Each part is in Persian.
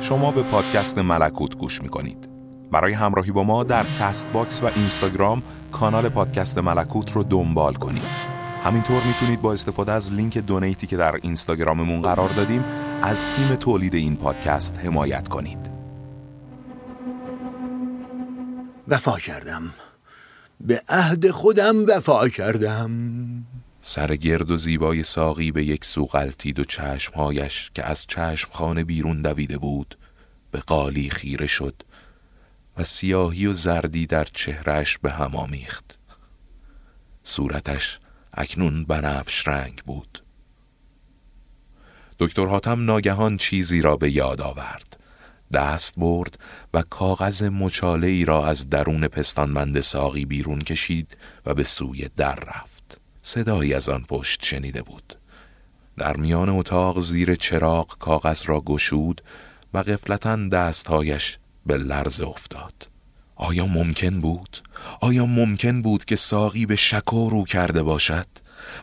شما به پادکست ملکوت گوش می‌کنید. برای همراهی با ما در Castbox و اینستاگرام کانال پادکست ملکوت رو دنبال کنید. همینطور می‌تونید با استفاده از لینک donate ی که در اینستاگراممون قرار دادیم از تیم تولید این پادکست حمایت کنید. وفا کردم. به عهد خودم وفا کردم. سر گرد و زیبای ساقی به یک سو غلطید و چشمهایش که از چشمخانه بیرون دویده بود به قالی خیره شد و سیاهی و زردی در چهرش به هم آمیخت. صورتش اکنون بنفش رنگ بود. دکتر حاتم ناگهان چیزی را به یاد آورد. دست برد و کاغذ مچاله ای را از درون پستانبند ساقی بیرون کشید و به سوی در رفت. صدایی از آن پشت شنیده بود در میان اتاق زیر چراغ کاغذ را گشود و قفلتا دستهایش به لرز افتاد آیا ممکن بود؟ آیا ممکن بود که ساقی به شکو رو کرده باشد؟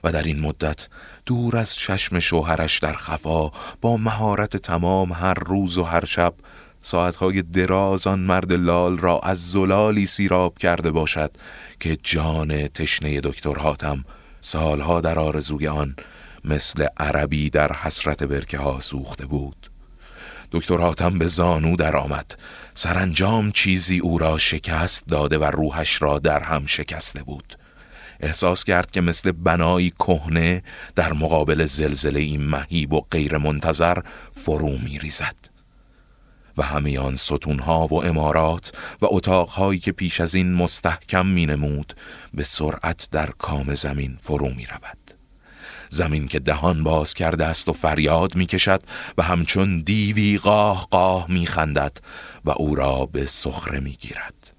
و در این مدت دور از چشم شوهرش در خفا با مهارت تمام هر روز و هر شب ساعتهای دراز آن مرد لال را از زلالی سیراب کرده باشد که جان تشنه دکتر حاتم سالها در آرزوی آن مثل عربی در حسرت برکه ها سوخته بود. دکتر حاتم به زانو در آمد. سرانجام چیزی او را شکست داده و روحش را در هم شکسته بود. احساس کرد که مثل بنایی کهنه در مقابل زلزله این مهیب و غیر منتظر فرو می ریزد و همه آن ستونها و امارات و اتاقهایی که پیش از این مستحکم می نمود به سرعت در کام زمین فرو می رود. زمین که دهان باز کرده است و فریاد می کشد و همچون دیوی قاه قاه می خندد و او را به سخره می گیرد.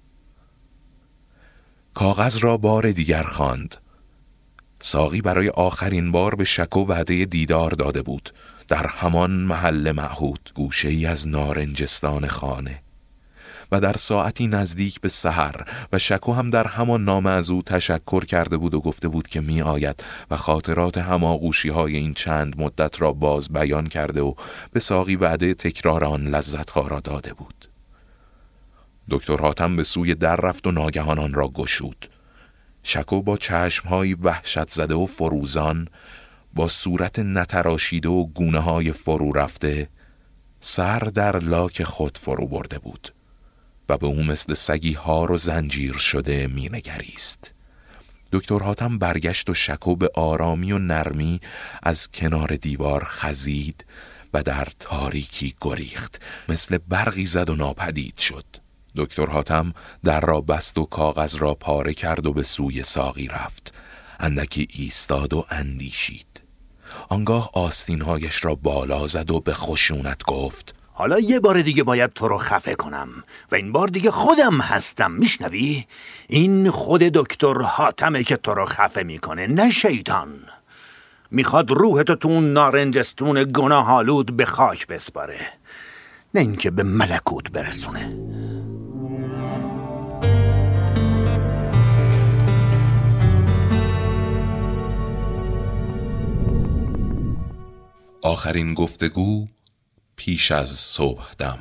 کاغذ را بار دیگر خواند. ساقی برای آخرین بار به شک و وعده دیدار داده بود در همان محل معهود گوشه ای از نارنجستان خانه و در ساعتی نزدیک به سحر و شکو هم در همان نامه از او تشکر کرده بود و گفته بود که می آید و خاطرات هماغوشی های این چند مدت را باز بیان کرده و به ساقی وعده تکرار آن لذت را داده بود. دکتر حاتم به سوی در رفت و ناگهان آن را گشود. شکو با چشمهایی وحشت زده و فروزان با صورت نتراشیده و گونه های فرو رفته سر در لاک خود فرو برده بود و به او مثل سگی هار و زنجیر شده مینگریست. دکتر حاتم برگشت و شکو به آرامی و نرمی از کنار دیوار خزید و در تاریکی گریخت. مثل برقی زد و ناپدید شد. دکتر حاتم در را بست و کاغذ را پاره کرد و به سوی ساقی رفت. اندکی ایستاد و اندیشید. آنگاه آستینهایش را بالا زد و به خشونت گفت حالا یه بار دیگه باید تو رو خفه کنم و این بار دیگه خودم هستم میشنوی؟ این خود دکتر حاتمه که تو رو خفه می‌کنه نه شیطان می‌خواد روحتو تو اون نارنجستون گناه آلود به خاک بسپاره نه اینکه به ملکوت برسونه آخرین گفتگو پیش از صبح دم.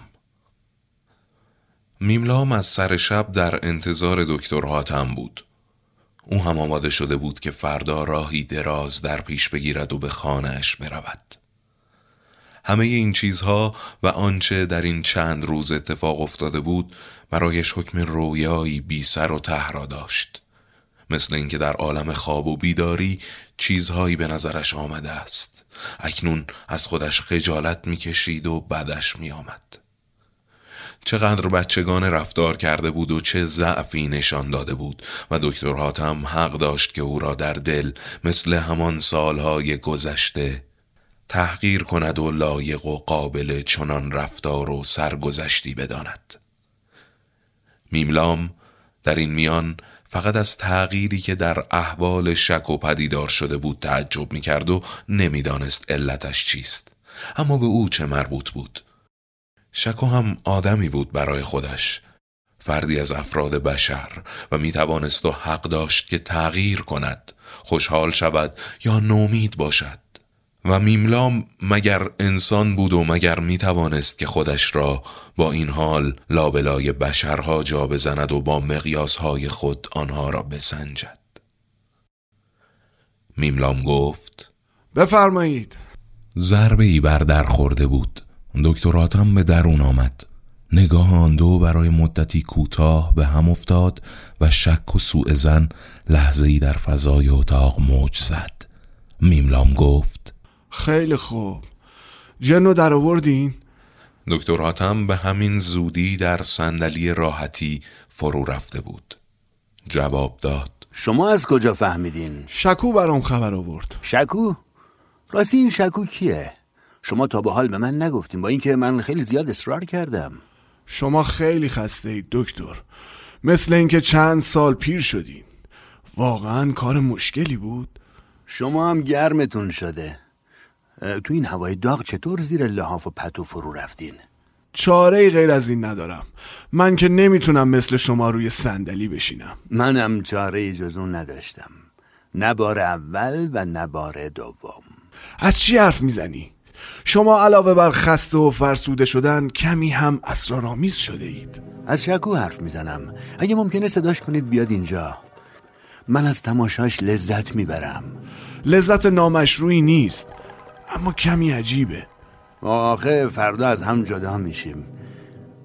میملام از سر شب در انتظار دکتر حاتم بود. او هم آماده شده بود که فردا راهی دراز در پیش بگیرد و به خانهش برود. همه این چیزها و آنچه در این چند روز اتفاق افتاده بود برایش حکم رویایی بی سر و ته را داشت. مثل اینکه در عالم خواب و بیداری چیزهایی به نظرش آمده است. اکنون از خودش خجالت می‌کشید و بدش میآمد. چقدر بچگان رفتار کرده بود و چه ضعفی نشان داده بود و دکتر حاتم حق داشت که او را در دل مثل همان سالهای گذشته تحقیر کند و لایق و قابل چنان رفتار و سرگذشتی بداند. میملام در این میان فقط از تغییری که در احوال شک و پدیدار شده بود تعجب می کرد و نمی‌دانست علتش چیست. اما به او چه مربوط بود؟ شکو هم آدمی بود برای خودش. فردی از افراد بشر و می توانست و حق داشت که تغییر کند خوشحال شود یا نومید باشد. و میملام مگر انسان بود و مگر می توانست که خودش را با این حال لابلای بشرها جا بزند و با مقیاسهای خود آنها را بسنجد؟ میملام گفت بفرمایید. ضربه ای بر در خورده بود. دکتراتم به درون آمد. نگاه آن دو برای مدتی کوتاه به هم افتاد و شک و سوء زن لحظه ای در فضای اتاق موج زد. میملام گفت خیلی خوب. جنو در آوردین؟ دکتر حاتم به همین زودی در صندلی راحتی فرو رفته بود. جواب داد. شما از کجا فهمیدین؟ شکو برام خبر آورد. شکو؟ راستی این شکو کیه؟ شما تا به حال به من نگفتیم با اینکه من خیلی زیاد اصرار کردم. شما خیلی خسته اید دکتر. مثل اینکه چند سال پیر شدین. واقعا کار مشکلی بود. شما هم گرمتون شده. تو این هوای داغ چطور زیر لحاف و پتو فرو رفتین؟ چاره غیر از این ندارم. من که نمی‌تونم مثل شما روی صندلی بشینم. منم چاره جز اون نداشتم. نه بار اول و نه بار دوم. از چی حرف می‌زنی؟ شما علاوه بر خسته و فرسوده شدن کمی هم اسرارآمیز شده اید از شکو حرف می‌زنم. اگه ممکنه صداش کنید بیاد اینجا. من از تماشاش لذت می‌برم. لذت نامشروعی نیست. اما کمی عجیبه. آخه فردا از هم جدا میشیم.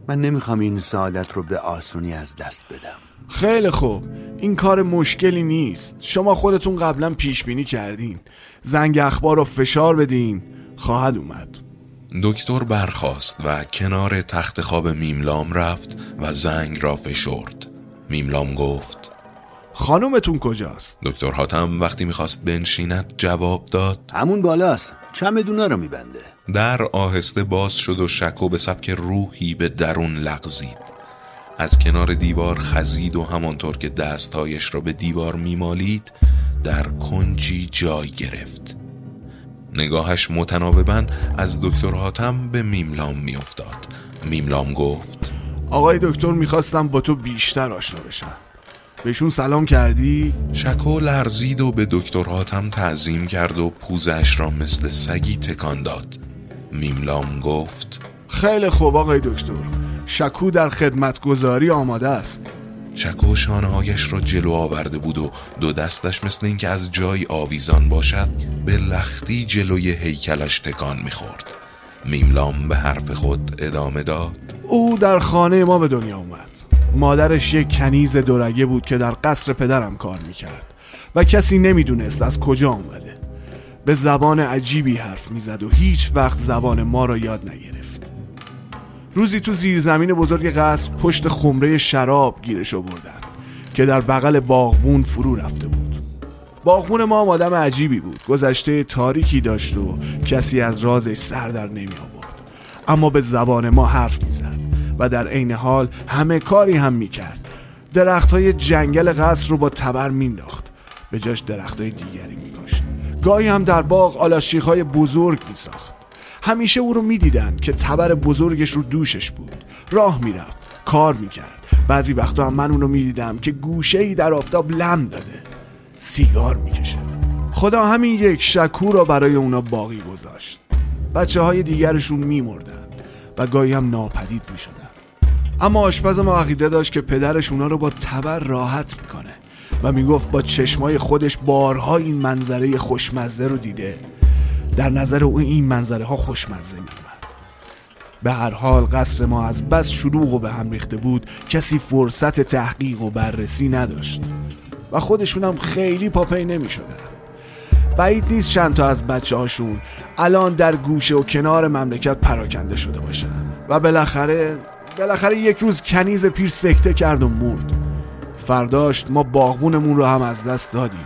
من نمی‌خوام این سعادت رو به آسونی از دست بدم. خیلی خوب. این کار مشکلی نیست. شما خودتون قبلا پیش بینی کردین. زنگ اخبار رو فشار بدین. خواهد اومد. دکتر برخاست و کنار تخت خواب میملام رفت و زنگ را فشرد. میملام گفت خانومتون کجاست؟ دکتر حاتم وقتی می‌خواست بنشیند جواب داد. همون بالاست. چمدونا رو میبنده. در آهسته باز شد و شکو به سبک روحی به درون لغزید. از کنار دیوار خزید و همانطور که دستایش را به دیوار میمالید در کنجی جای گرفت. نگاهش متناوبا از دکتر حاتم به میملام میافتاد. میملام گفت آقای دکتر می‌خواستم با تو بیشتر آشنا بشم. بهشون سلام کردی؟ شکو لرزید و به دکتر حاتم تعظیم کرد و پوزش را مثل سگی تکان داد. میملام گفت خیلی خوب آقای دکتر. شکو در خدمتگذاری آماده است. شکو شانههایش را جلو آورده بود و دو دستش مثل اینکه از جای آویزان باشد به لختی جلوی هیکلش تکان می‌خورد. میملام به حرف خود ادامه داد. او در خانه ما به دنیا اومد. مادرش یک کنیز دورگه بود که در قصر پدرم کار می‌کرد و کسی نمی‌دونست از کجا آمده به زبان عجیبی حرف می‌زد و هیچ وقت زبان ما را یاد نگرفت. روزی تو زیرزمین بزرگ قصر پشت خمره شراب گیرش آوردن که در بغل باغبون فرو رفته بود. باغبون ما آدم عجیبی بود. گذشته تاریکی داشت و کسی از رازش سر در نمی آورد اما به زبان ما حرف می‌زد. و در عین حال همه کاری هم می‌کرد. درخت های جنگل قصر رو با تبر مینداخت. به جاش درخت های دیگری میکاشت گاهی هم در باغ آلاشیخ های بزرگ میساخت. همیشه او رو می‌دیدن که تبر بزرگش رو دوشش بود. راه می‌رفت کار می‌کرد. بعضی وقتا هم من اونو می‌دیدم که گوشه ای در آفتاب لم داده. سیگار می‌کشه. خدا همین یک شکو را برای اونا باقی گذاشت. بچه های دیگرشون میمردن و گاهی هم ناپدید می‌شدن اما آشپز ما عقیده داشت که پدرش اونا رو با تبر راحت می‌کنه و می‌گفت با چشمای خودش بارها این منظره خوشمزه رو دیده. در نظر او این منظره ها خوشمزه میومد به هر حال قصر ما از بس شلوغ و به هم ریخته بود کسی فرصت تحقیق و بررسی نداشت. و خودشون هم خیلی پاپی نمی شدن بعید نیست چند تا از بچه هاشون الان در گوشه و کنار مملکت پراکنده شده باشن. و بالاخره بالاخره یک روز کنیز پیر سکته کرد و مرد. فرداشت ما باغبونمون رو هم از دست دادیم.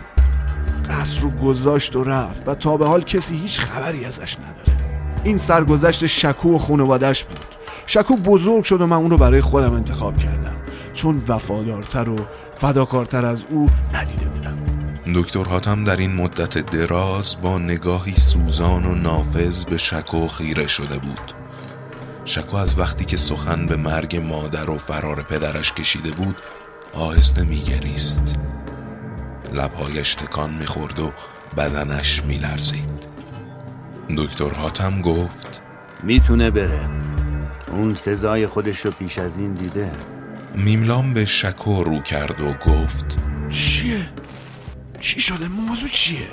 قصر رو گذاشت و رفت و تا به حال کسی هیچ خبری ازش نداره. این سرگذشت شکو و خانوادش بود. شکو بزرگ شد و من اون رو برای خودم انتخاب کردم. چون وفادارتر و فداکارتر از او ندیده بودم. دکتر حاتم در این مدت دراز با نگاهی سوزان و نافذ به شکو خیره شده بود. شکو از وقتی که سخن به مرگ مادر و فرار پدرش کشیده بود آهسته میگریست لبهایش تکان می‌خورد و بدنش میلرزید دکتر حاتم گفت می‌تونه بره اون سزای خودش رو پیش از این دیده میملام به شکو رو کرد و گفت چیه؟ چی شده؟ موضوع چیه؟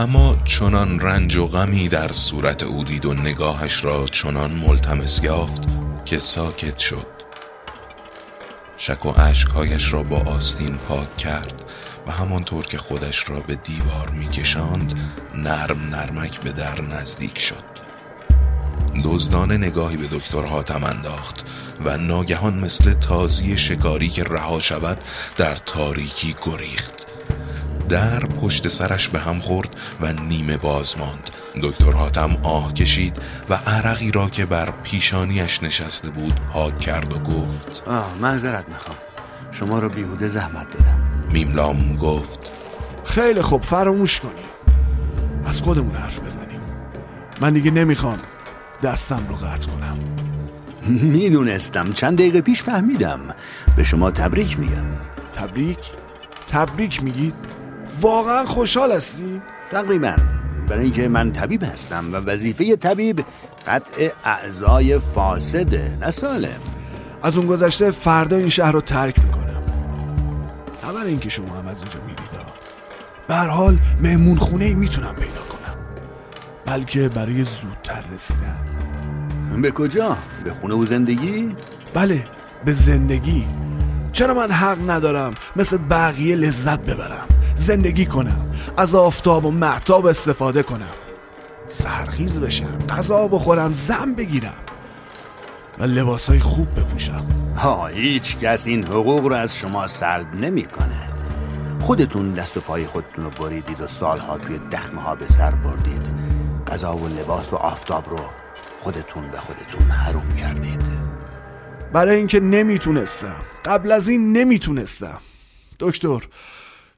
اما چنان رنج و غمی در صورت او دید و نگاهش را چنان ملتمس یافت که ساکت شد. شک و عشقهایش را با آستین پاک کرد و همانطور که خودش را به دیوار میکشاند نرم نرمک به در نزدیک شد. دزدانه نگاهی به دکتر حاتم انداخت و ناگهان مثل تازی شکاری که رها شود در تاریکی گریخت. در پشت سرش به هم خورد و نیمه باز ماند. دکتر حاتم آه کشید و عرقی را که بر پیشانیش نشسته بود پاک کرد و گفت آه معذرت می‌خوام. شما رو بیهوده زحمت دادم. میملام گفت خیلی خوب فراموش کنیم از خودمون حرف بزنیم. من دیگه نمی‌خوام دستم رو قطع کنم. می‌دونستم. چند دقیقه پیش فهمیدم. به شما تبریک میگم. تبریک؟ تبریک میگید؟ واقعا خوشحال هستی؟ تقریبا. برای اینکه من طبیب هستم و وظیفه طبیب قطع اعضای فاسده نه سالم. از اون گذشته فردا این شهر رو ترک می‌کنم. برای اینکه شما هم از اینجا میرید به هر حال مهمون خونه ای می‌تونم پیدا کنم. بلکه برای زودتر رسیدن. به کجا؟ به خونه و زندگی؟ بله به زندگی. چرا من حق ندارم مثل بقیه لذت ببرم؟ زندگی کنم. از آفتاب و محتاب استفاده کنم. سرخیز بشم غذا بخورم زن بگیرم. و لباس های خوب بپوشم. ها هیچ کس این حقوق رو از شما سلب نمی‌کنه. خودتون دست و پای خودتون رو بریدید و سالها توی دخمه ها به سر بردید. غذا و لباس و آفتاب رو خودتون به خودتون حروم کردید. برای اینکه نمی‌تونستم. قبل از این نمی‌تونستم. دکتر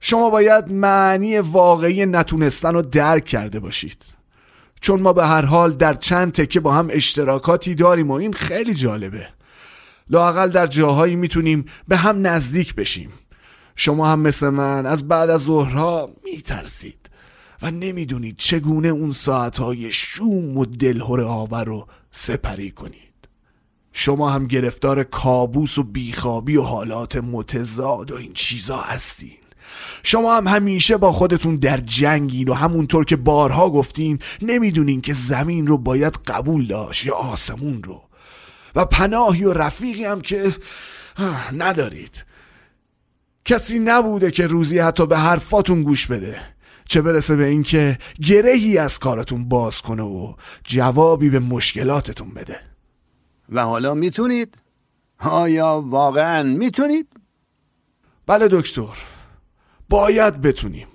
شما باید معنی واقعی نتونستن رو درک کرده باشید. چون ما به هر حال در چند تکه با هم اشتراکاتی داریم و این خیلی جالبه. لاقل در جاهایی می‌تونیم به هم نزدیک بشیم. شما هم مثل من از بعد از ظهرها میترسید و نمی‌دونید چگونه اون ساعتهای شوم و دلهور آور رو سپری کنید. شما هم گرفتار کابوس و بیخوابی و حالات متضاد و این چیزا هستین شما هم همیشه با خودتون در جنگین و همونطور که بارها گفتین نمی‌دونین که زمین رو باید قبول داشت یا آسمون رو. و پناهی و رفیقی هم که ندارید. کسی نبوده که روزی حتی به حرفاتون گوش بده. چه برسه به اینکه گرهی از کارتون باز کنه و جوابی به مشکلاتتون بده. و حالا می‌تونید؟ آیا واقعا می‌تونید؟ بله دکتر. باید بتونیم.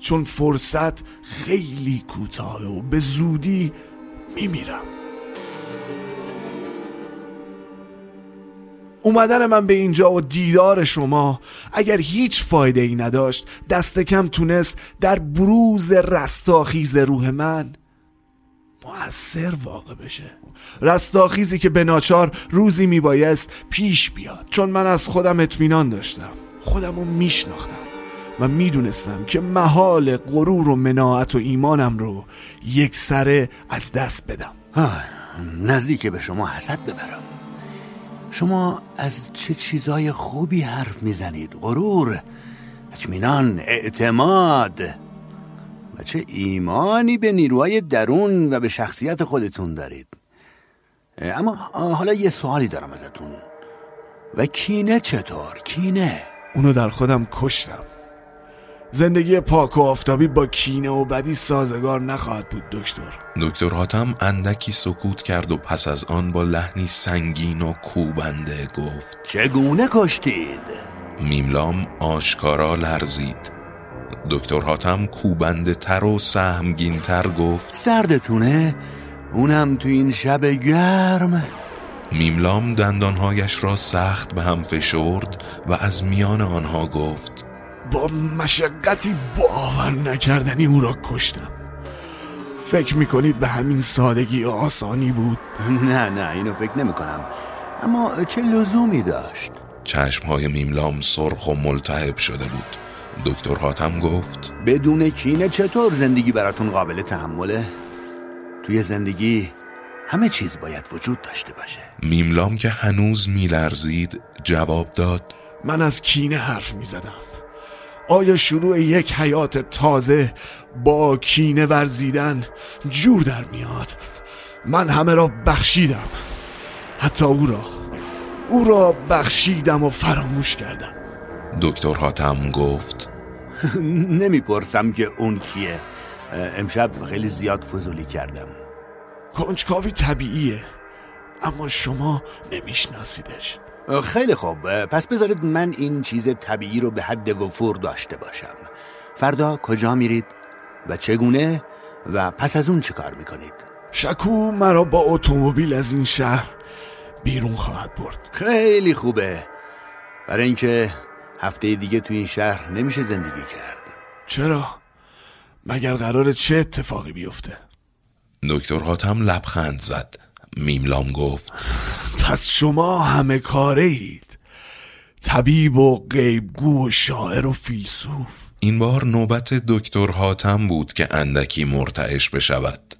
چون فرصت خیلی کوتاهه و به زودی میمیرم. اومدن من به اینجا و دیدار شما اگر هیچ فایده ای نداشت دست کم تونست در بروز رستاخیز روح من موثر واقع بشه. رستاخیزی که به ناچار روزی میبایست پیش بیاد. چون من از خودم اطمینان داشتم. خودم میشناختم. و می‌دونستم که محال غرور و مناعت و ایمانم رو یک سره از دست بدم. نزدیک به شما حسد ببرم. شما از چه چیزای خوبی حرف می‌زنید؟ غرور اطمینان اعتماد و چه ایمانی به نیروهای درون و به شخصیت خودتون دارید؟ اما حالا یه سوالی دارم ازتون. و کینه چطور؟ کینه. اونو در خودم کشتم. زندگی پاک و آفتابی با کینه و بدی سازگار نخواهد بود دکتر دکتر حاتم اندکی سکوت کرد و پس از آن با لحنی سنگین و کوبنده گفت چگونه کشتید؟ میملام آشکارا لرزید دکتر حاتم کوبنده تر و سهمگین تر گفت سردتونه؟ اونم تو این شب گرم؟ میملام دندانهایش را سخت به هم فشرد و از میان آنها گفت با مشقتی باور نکردنی او را کشتم فکر می‌کنید به همین سادگی آسانی بود؟ نه نه اینو فکر نمی‌کنم اما چه لزومی داشت؟ چشمهای میملام سرخ و ملتهب شده بود دکتر حاتم گفت بدون کینه چطور زندگی براتون قابل تحمله؟ توی زندگی همه چیز باید وجود داشته باشه میملام که هنوز میلرزید جواب داد من از کینه حرف می‌زدم آیا شروع یک حیات تازه با کینه ورزیدن جور در میاد؟ من همه را بخشیدم. حتی او را. او را بخشیدم و فراموش کردم. دکتر حاتم گفت نمی‌پرسم که اون کیه. امشب خیلی زیاد فضولی کردم. کنجکاوی طبیعیه اما شما نمیشناسیدش. خیلی خوب. پس بذارید من این چیز طبیعی رو به حد وفور داشته باشم. فردا کجا میرید و چگونه و پس از اون چه کار می‌کنید؟ شکو مرا با اتومبیل از این شهر بیرون خواهد برد. خیلی خوبه. برای اینکه هفته دیگه تو این شهر نمیشه زندگی کرد. چرا؟ مگر قرار چه اتفاقی بیفته؟ دکتر حاتم لبخند زد. میملام گفت. پس شما همه کاره اید طبیب و غیبگو و شاعر و فیلسوف. این بار نوبت دکتر حاتم بود که اندکی مرتعش بشود.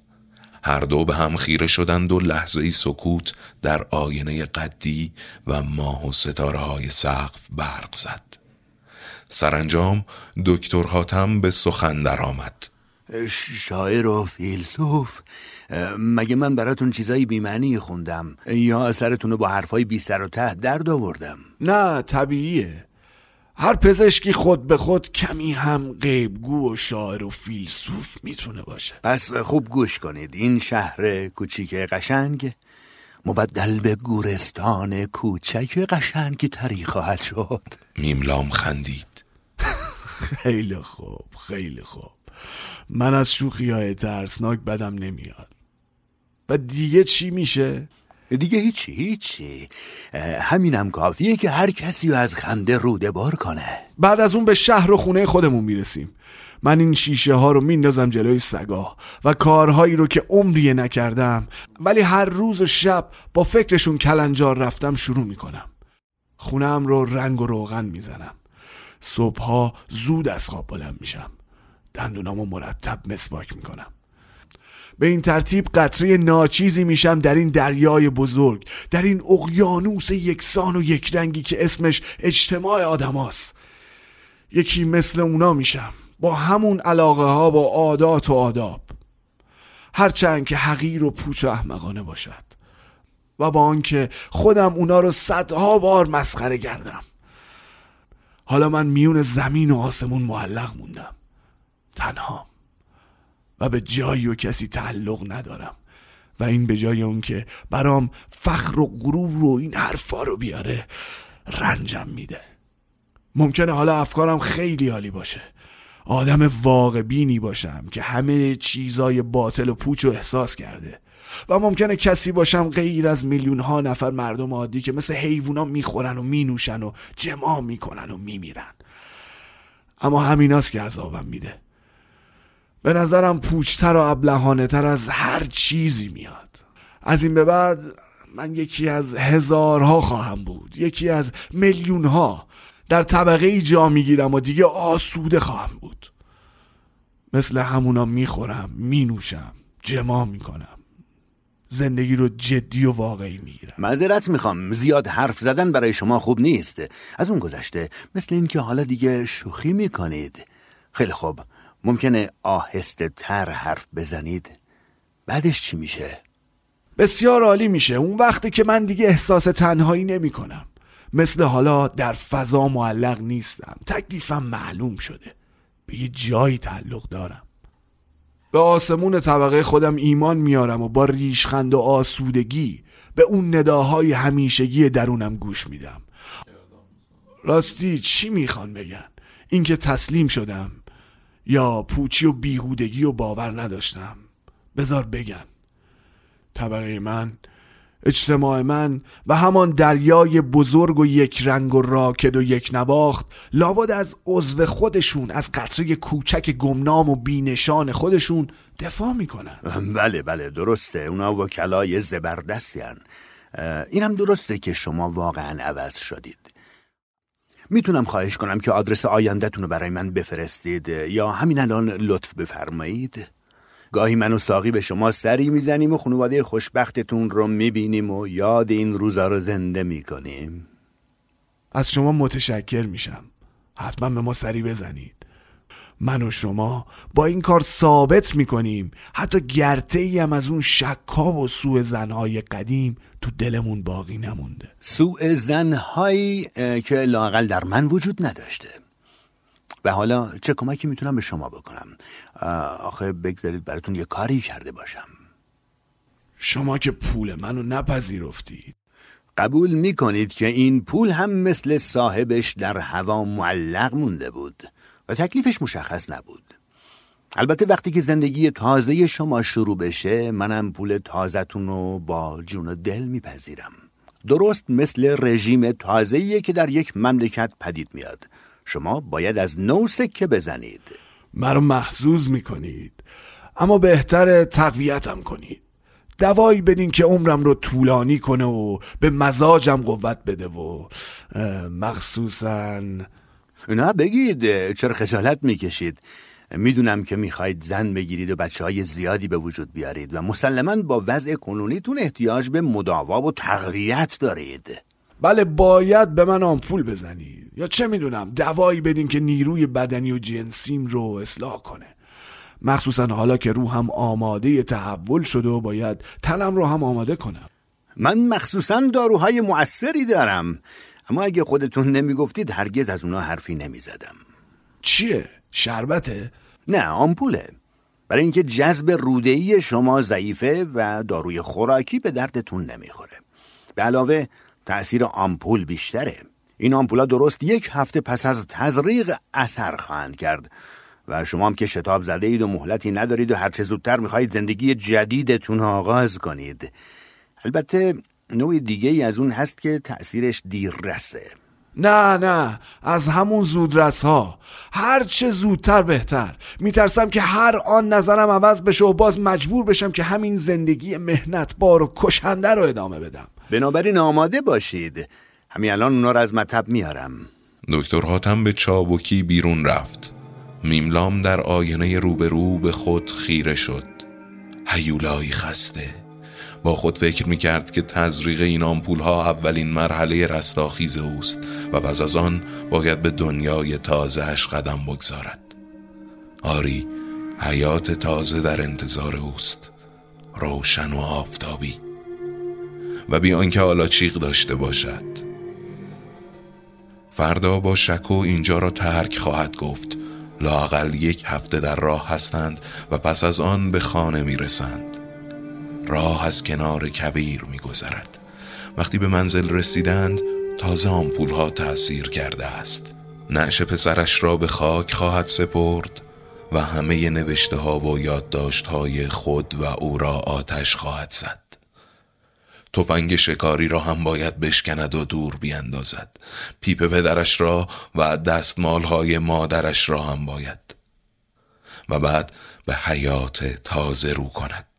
هر دو به هم خیره شدند و لحظه ای سکوت در آینه قدی و ماه و ستاره های سقف برق زد. سرانجام دکتر حاتم به سخن درآمد. شاعر و فیلسوف مگه من براتون چیزایی بیمعنی خوندم یا اثرتون رو با حرفای بی سر و ته درد آوردم؟ نه طبیعیه. هر پزشکی خود به خود کمی هم غیبگو و شاعر و فیلسوف می‌تونه باشه. پس خوب گوش کنید. این شهر کوچیک قشنگ مبدل به گورستان کوچک قشنگی تری خواهد شد. میملام خندید. خیلی خوب خیلی خوب. من از شوخی های ترسناک بدم نمیاد. و دیگه چی میشه؟ دیگه هیچی هیچی. همینم کافیه که هر کسی رو از خنده روده بار کنه. بعد از اون به شهر و خونه خودمون می‌رسیم. من این شیشه ها رو میندازم جلوی سگا و کارهایی رو که عمریه نکردم ولی هر روز و شب با فکرشون کلنجار رفتم شروع می‌کنم. خونم رو رنگ و روغن می‌زنم. صبحها زود از خواب بلند میشم. دندونامو مرتب مسواک می‌کنم. به این ترتیب قطره ناچیزی میشم در این دریای بزرگ در این اقیانوس یکسان و یک رنگی که اسمش اجتماع آدماست. یکی مثل اونا میشم با همون علاقه ها با عادات و آداب. هرچند که حقیر و پوچ و احمقانه باشد و با آنکه خودم اونا رو صدها بار مسخره کردم. حالا من میون زمین و آسمون معلق موندم. تنها. و به جایی و کسی تعلق ندارم. و این به جای اون که برام فخر و غرور و این حرفا رو بیاره رنجم میده. ممکنه حالا افکارم خیلی عالی باشه. آدم واقع بینی باشم که همه چیزای باطل و پوچ و احساس کرده. و ممکنه کسی باشم غیر از میلیون ها نفر مردم عادی که مثل حیوونا می‌خورن و مینوشن و جمع می‌کنن و میمیرن. اما همیناست که عذابم میده. به نظرم پوچتر و ابلهانه تر از هر چیزی میاد. از این به بعد من یکی از هزارها خواهم بود. یکی از میلیون ها در طبقه ای جا می‌گیرم و دیگه آسوده خواهم بود. مثل همونا می‌خورم مینوشم جما می‌کنم. زندگی رو جدی و واقعی می‌گیرم. معذرت می‌خوام. زیاد حرف زدن برای شما خوب نیست. از اون گذشته مثل اینکه حالا دیگه شوخی می‌کنید. خیلی خوب. ممکنه آهسته تر حرف بزنید؟ بعدش چی میشه؟ بسیار عالی میشه. اون وقتی که من دیگه احساس تنهایی نمی کنم مثل حالا در فضا معلق نیستم. تکلیفم معلوم شده. به یه جایی تعلق دارم. به آسمون طبقه خودم ایمان میارم و با ریشخند و آسودگی به اون نداهای همیشگی درونم گوش میدم. راستی چی می‌خوان بگن؟ اینکه تسلیم شدم. یا پوچی و بیهودگی و باور نداشتم. بزار بگن طبقه من اجتماع من و همان دریای بزرگ و یک رنگ و راکد و یک نواخت لابد از عضو خودشون از قطره کوچک گمنام و بینشان خودشون دفاع می‌کنن. بله بله درسته. اونا وکلای زبردستی هن. اینم درسته که شما واقعا عوض شدید. می‌تونم خواهش کنم که آدرس آیندهتون رو برای من بفرستید. یا همین الان لطف بفرمایید. گاهی من و ساقی به شما سری می‌زنیم و خانواده خوشبختتون رو می‌بینیم و یاد این روزا رو زنده می‌کنیم. از شما متشکر میشم. حتما به ما سری بزنید. من و شما با این کار ثابت می‌کنیم. حتی گرته ای هم از اون شکا و سوء زنهای قدیم تو دلمون باقی نمونده. سوء زنهایی که لاقل در من وجود نداشته. و حالا چه کمکی می‌تونم به شما بکنم؟ آخه بگذارید براتون یه کاری کرده باشم. شما که پول منو نپذیرفتید. قبول می‌کنید که این پول هم مثل صاحبش در هوا معلق مونده بود. و تکلیفش مشخص نبود. البته وقتی که زندگی تازه شما شروع بشه منم پول تازتون رو با جون و دل میپذیرم. درست مثل رژیم تازه‌ایه که در یک مملکت پدید میاد. شما باید از نو سکه بزنید. مرا محزوز می‌کنید. اما بهتر تقویتم کنید. دوایی بدین که عمرم رو طولانی کنه و به مزاجم قوت بده و مخصوصا نه بگید چرا خجالت می‌کشید؟ می‌دونم که می‌خواید زن بگیرید و بچه های زیادی به وجود بیارید و مسلما با وضع کنونیتون احتیاج به مداوا و تقویت دارید. بله باید به من آمپول بزنید. یا چه می‌دونم دوایی بدین که نیروی بدنی و جنسیم رو اصلاح کنه. مخصوصا حالا که روحم آماده تحول شده و باید تنم رو هم آماده کنم. من مخصوصا داروهای مؤثری دارم. اما اگه خودتون نمی‌گفتید هرگز از اونا حرفی نمی‌زدم. چیه؟ شربته؟ نه آمپوله. برای اینکه جذب رودهی شما ضعیفه و داروی خوراکی به دردتون نمی‌خوره. به علاوه تأثیر آمپول بیشتره. این آمپولا درست یک هفته پس از تزریق اثر خواهند کرد. و شما هم که شتاب زده اید و مهلتی ندارید و هرچه زودتر می‌خواهید زندگی جدیدتون آغاز کنید. البته نوع دیگه ای از اون هست که تأثیرش دیررسه. نه نه از همون زودرس ها هر چه زودتر بهتر. میترسم که هر آن نظرم عوض بشه و باز مجبور بشم که همین زندگی مهنت بار و کشنده رو ادامه بدم. بنابراین آماده باشید. همین الان اونا رو از مطب میارم. دکتر حاتم به چابکی بیرون رفت. میملام در آینه روبرو به خود خیره شد. هیولایی خسته. با خود فکر می کرد که تزریق این آمپول ها اولین مرحله رستاخیز اوست و پس از آن باید به دنیای تازهش قدم بگذارد. آری حیات تازه در انتظار اوست. روشن و آفتابی. و بی آنکه حالا چیغ داشته باشد. فردا با شکو اینجا را ترک خواهد گفت. لاقل یک هفته در راه هستند و پس از آن به خانه می رسند راه از کنار کویر می گذرد وقتی به منزل رسیدند تازه آمپول ها تأثیر کرده است. نعش پسرش را به خاک خواهد سپرد و همه نوشته ها و یادداشت های خود و او را آتش خواهد زد. تفنگ شکاری را هم باید بشکند و دور بیندازد. پیپ پدرش را و دستمال های مادرش را هم باید. و بعد به حیات تازه رو کند.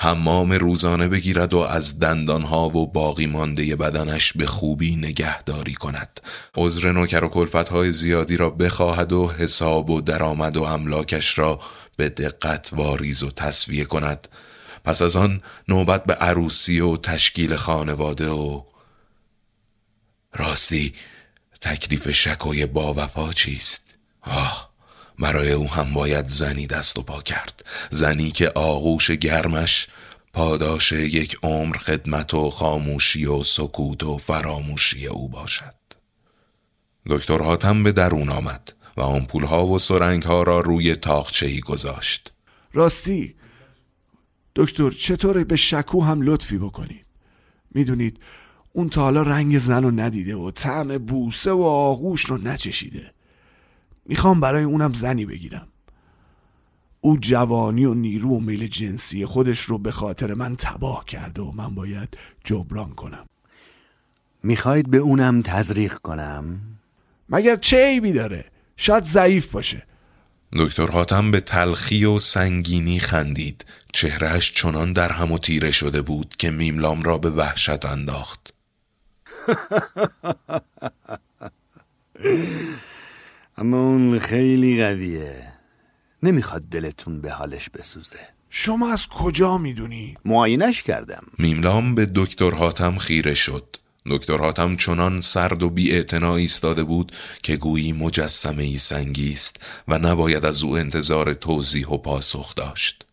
حمام روزانه بگیرد و از دندانها و باقی مانده بدنش به خوبی نگهداری کند عذر نوکر و های زیادی را بخواهد و حساب و درآمد و املاکش را به دقت واریز و تصویه کند پس از آن نوبت به عروسی و تشکیل خانواده و راستی تکلیف شکوی با وفا چیست؟ آه برای او هم باید زنی دست و پا کرد. زنی که آغوش گرمش پاداش یک عمر خدمت و خاموشی و سکوت و فراموشی او باشد. دکتر حاتم به درون آمد و آمپول ها و سرنگ ها را روی تاخچهی گذاشت. راستی دکتر چطوره به شکو هم لطفی بکنید؟ می‌دونید اون تا حالا رنگ زن رو ندیده و طعم بوسه و آغوش رو نچشیده. می‌خوام برای اونم زنی بگیرم. او جوانی و نیرو و میل جنسی خودش رو به خاطر من تباه کرده و من باید جبران کنم. می‌خواید به اونم تزریق کنم؟ مگر چه عیبی داره؟ شاید ضعیف باشه. دکتر حاتم به تلخی و سنگینی خندید. چهرهش چنان در هم و تیره شده بود که میملام را به وحشت انداخت. اما اون خیلی قویه. نمی‌خواد دلتون به حالش بسوزه. شما از کجا می‌دونی؟ معاینش کردم. میملام به دکتر حاتم خیره شد. دکتر حاتم چنان سرد و بی ایستاده بود که گویی مجسمه ای سنگی است و نباید از او انتظار توضیح و پاسخ داشت.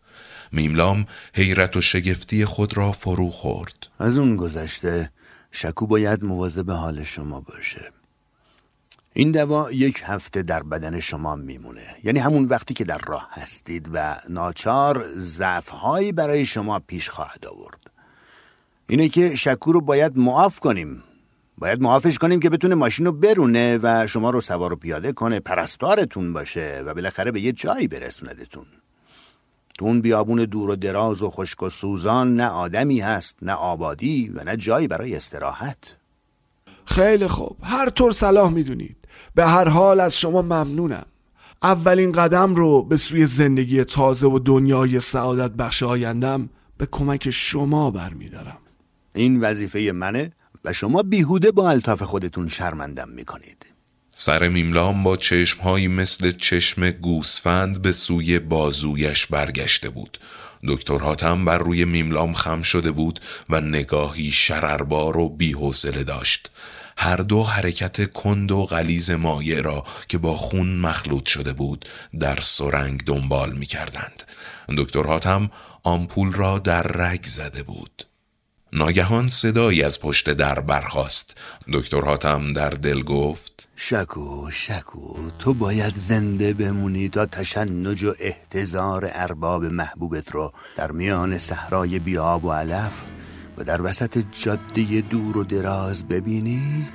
میملام حیرت و شگفتی خود را فرو خورد. از اون گذشته شکو باید مواظب حال شما باشه. این دوا یک هفته در بدن شما میمونه. یعنی همون وقتی که در راه هستید و ناچار ضعفهایی برای شما پیش خواهد آورد. اینه که شکو رو باید معاف کنیم. باید معافش کنیم که بتونه ماشین رو برونه و شما رو سوار و پیاده کنه پرستارتون باشه و بالاخره به یه جایی برسوندتون تو اون بیابون دور و دراز و خشک و سوزان نه آدمی هست نه آبادی و نه جایی برای استراحت. خیلی خوب. هر طور صلاح می‌دونید. به هر حال از شما ممنونم. اولین قدم رو به سوی زندگی تازه و دنیای سعادت بخش آیندم به کمک شما برمیدارم. این وظیفه منه و شما بیهوده با الطاف خودتون شرمندم می‌کنید. سر میملام با چشمهایی مثل چشم گوسفند به سوی بازویش برگشته بود دکتر حاتم بر روی میملام خم شده بود و نگاهی شرربار و بیحوصله داشت هر دو حرکت کند و غلیز مایع را که با خون مخلوط شده بود در سرنگ دنبال می کردند. دکتر حاتم آمپول را در رگ زده بود. ناگهان صدایی از پشت در برخاست دکتر حاتم در دل گفت شکو شکو تو باید زنده بمونی تا تشنج و احتضار ارباب محبوبت رو در میان صحرای بیاب و علف و در وسط جاده دور و دراز ببینی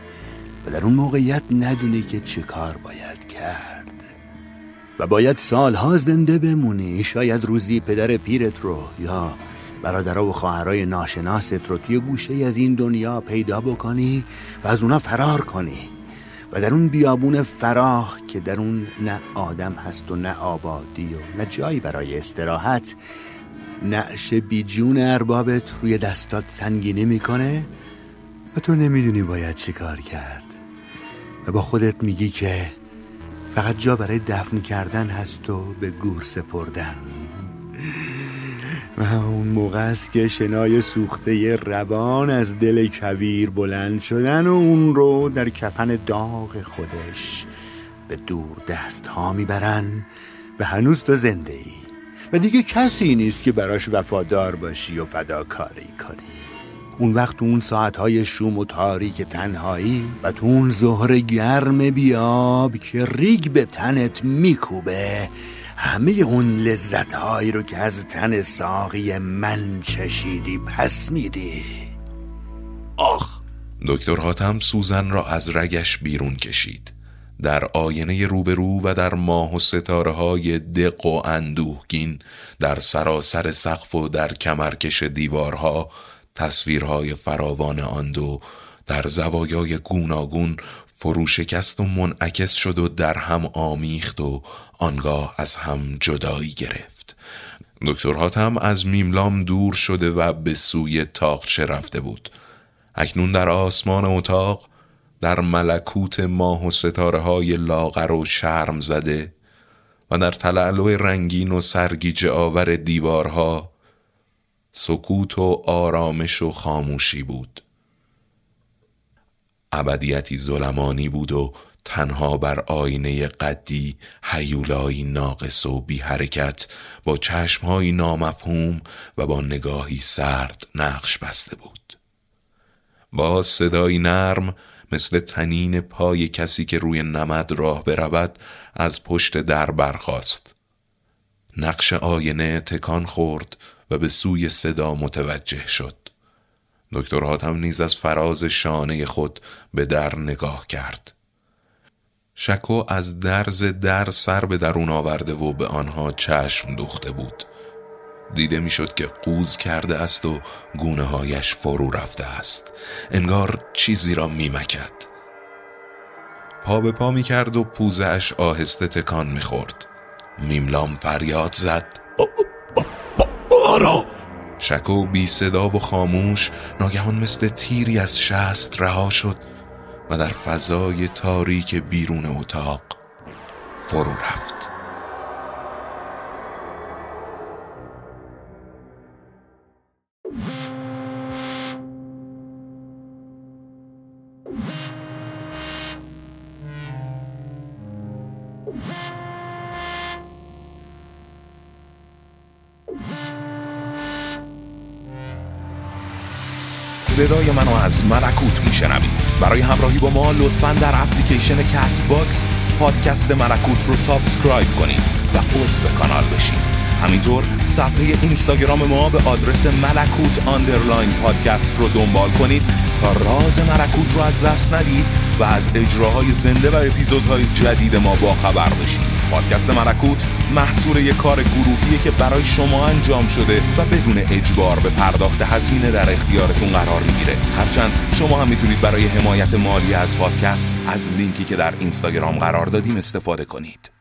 و در اون موقعیت ندونی که چه کار باید کرد. و باید سالها زنده بمونی شاید روزی پدر پیرت رو یا برادرها و خواهرای ناشناست رو توی گوشه از این دنیا پیدا بکنی و از اونا فرار کنی. و در اون بیابون فراخ که در اون نه آدم هست و نه آبادی و نه جایی برای استراحت نعش بی جون اربابت روی دستات سنگینی می‌کنه و تو نمی‌دونی باید چی کار کرد. و با خودت میگی که فقط جا برای دفن کردن هست و به گور سپردن. و اون موقع است که شنای سوخته ربان از دل کویر بلند شدن و اون رو در کفن داغ خودش به دور دست ها می‌برن و هنوز تو زنده ای و دیگه کسی نیست که براش وفادار باشی و فداکاری کنی. اون وقت اون ساعتهای شوم و تاریک تنهایی و تو اون ظهر گرم بیاب که ریگ به تنت میکوبه همه اون لذتهایی رو که از تن ساقی من چشیدی پس میدی. آخ دکتر حاتم سوزن را از رگش بیرون کشید. در آینه روبرو و در ماه و ستاره های دق و اندوهگین در سراسر سقف و در کمرکش دیوارها تصویرهای فراوان آن دو در زوایای گوناگون فروشکست و منعکس شد و در هم آمیخت و آنگاه از هم جدایی گرفت. دکتر حاتم از میملام دور شده و به سوی تاقچه رفته بود. اکنون در آسمان اتاق در ملکوت ماه و ستاره های لاغر و شرم زده و در تلالو رنگین و سرگیجه آور دیوارها سکوت و آرامش و خاموشی بود. ابدیتی ظلمانی بود و تنها بر آینه قدی حیولایی ناقص و بی حرکت با چشمهایی نامفهوم و با نگاهی سرد نقش بسته بود. با صدایی نرم مثل تنین پای کسی که روی نمد راه برود از پشت در برخاست. نقش آینه تکان خورد و به سوی صدا متوجه شد. دکتر حاتم نیز از فراز شانه خود به در نگاه کرد. شکو از درز در سر به درون آورده و به آنها چشم دوخته بود. دیده می‌شد که قوز کرده است و گونه هایش فرو رفته است. انگار چیزی را میمکد. پا به پا می کرد و پوزه اش آهسته تکان می خورد میملام فریاد زد. بارا شکو بی صدا و خاموش ناگهان مثل تیری از شست رها شد و در فضای تاریک بیرون اتاق فرو رفت. صدای منو از ملکوت میشنوید. برای همراهی با ما لطفا در اپلیکیشن Castbox پادکست ملکوت رو subscribe کنید و عضو کانال بشید. همینطور صفحه اینستاگرام ما به آدرس ملکوت underline پادکست رو دنبال کنید تا راز ملکوت رو از دست ندید و از اجراهای زنده و اپیزودهای جدید ما با خبر بشید. پادکست ملکوت محصول یک کار گروهیه که برای شما انجام شده و بدون اجبار به پرداخت هزینه در اختیارتون قرار می‌گیره. هرچند شما هم می‌تونید برای حمایت مالی از پادکست از لینکی که در اینستاگرام قرار دادیم استفاده کنید.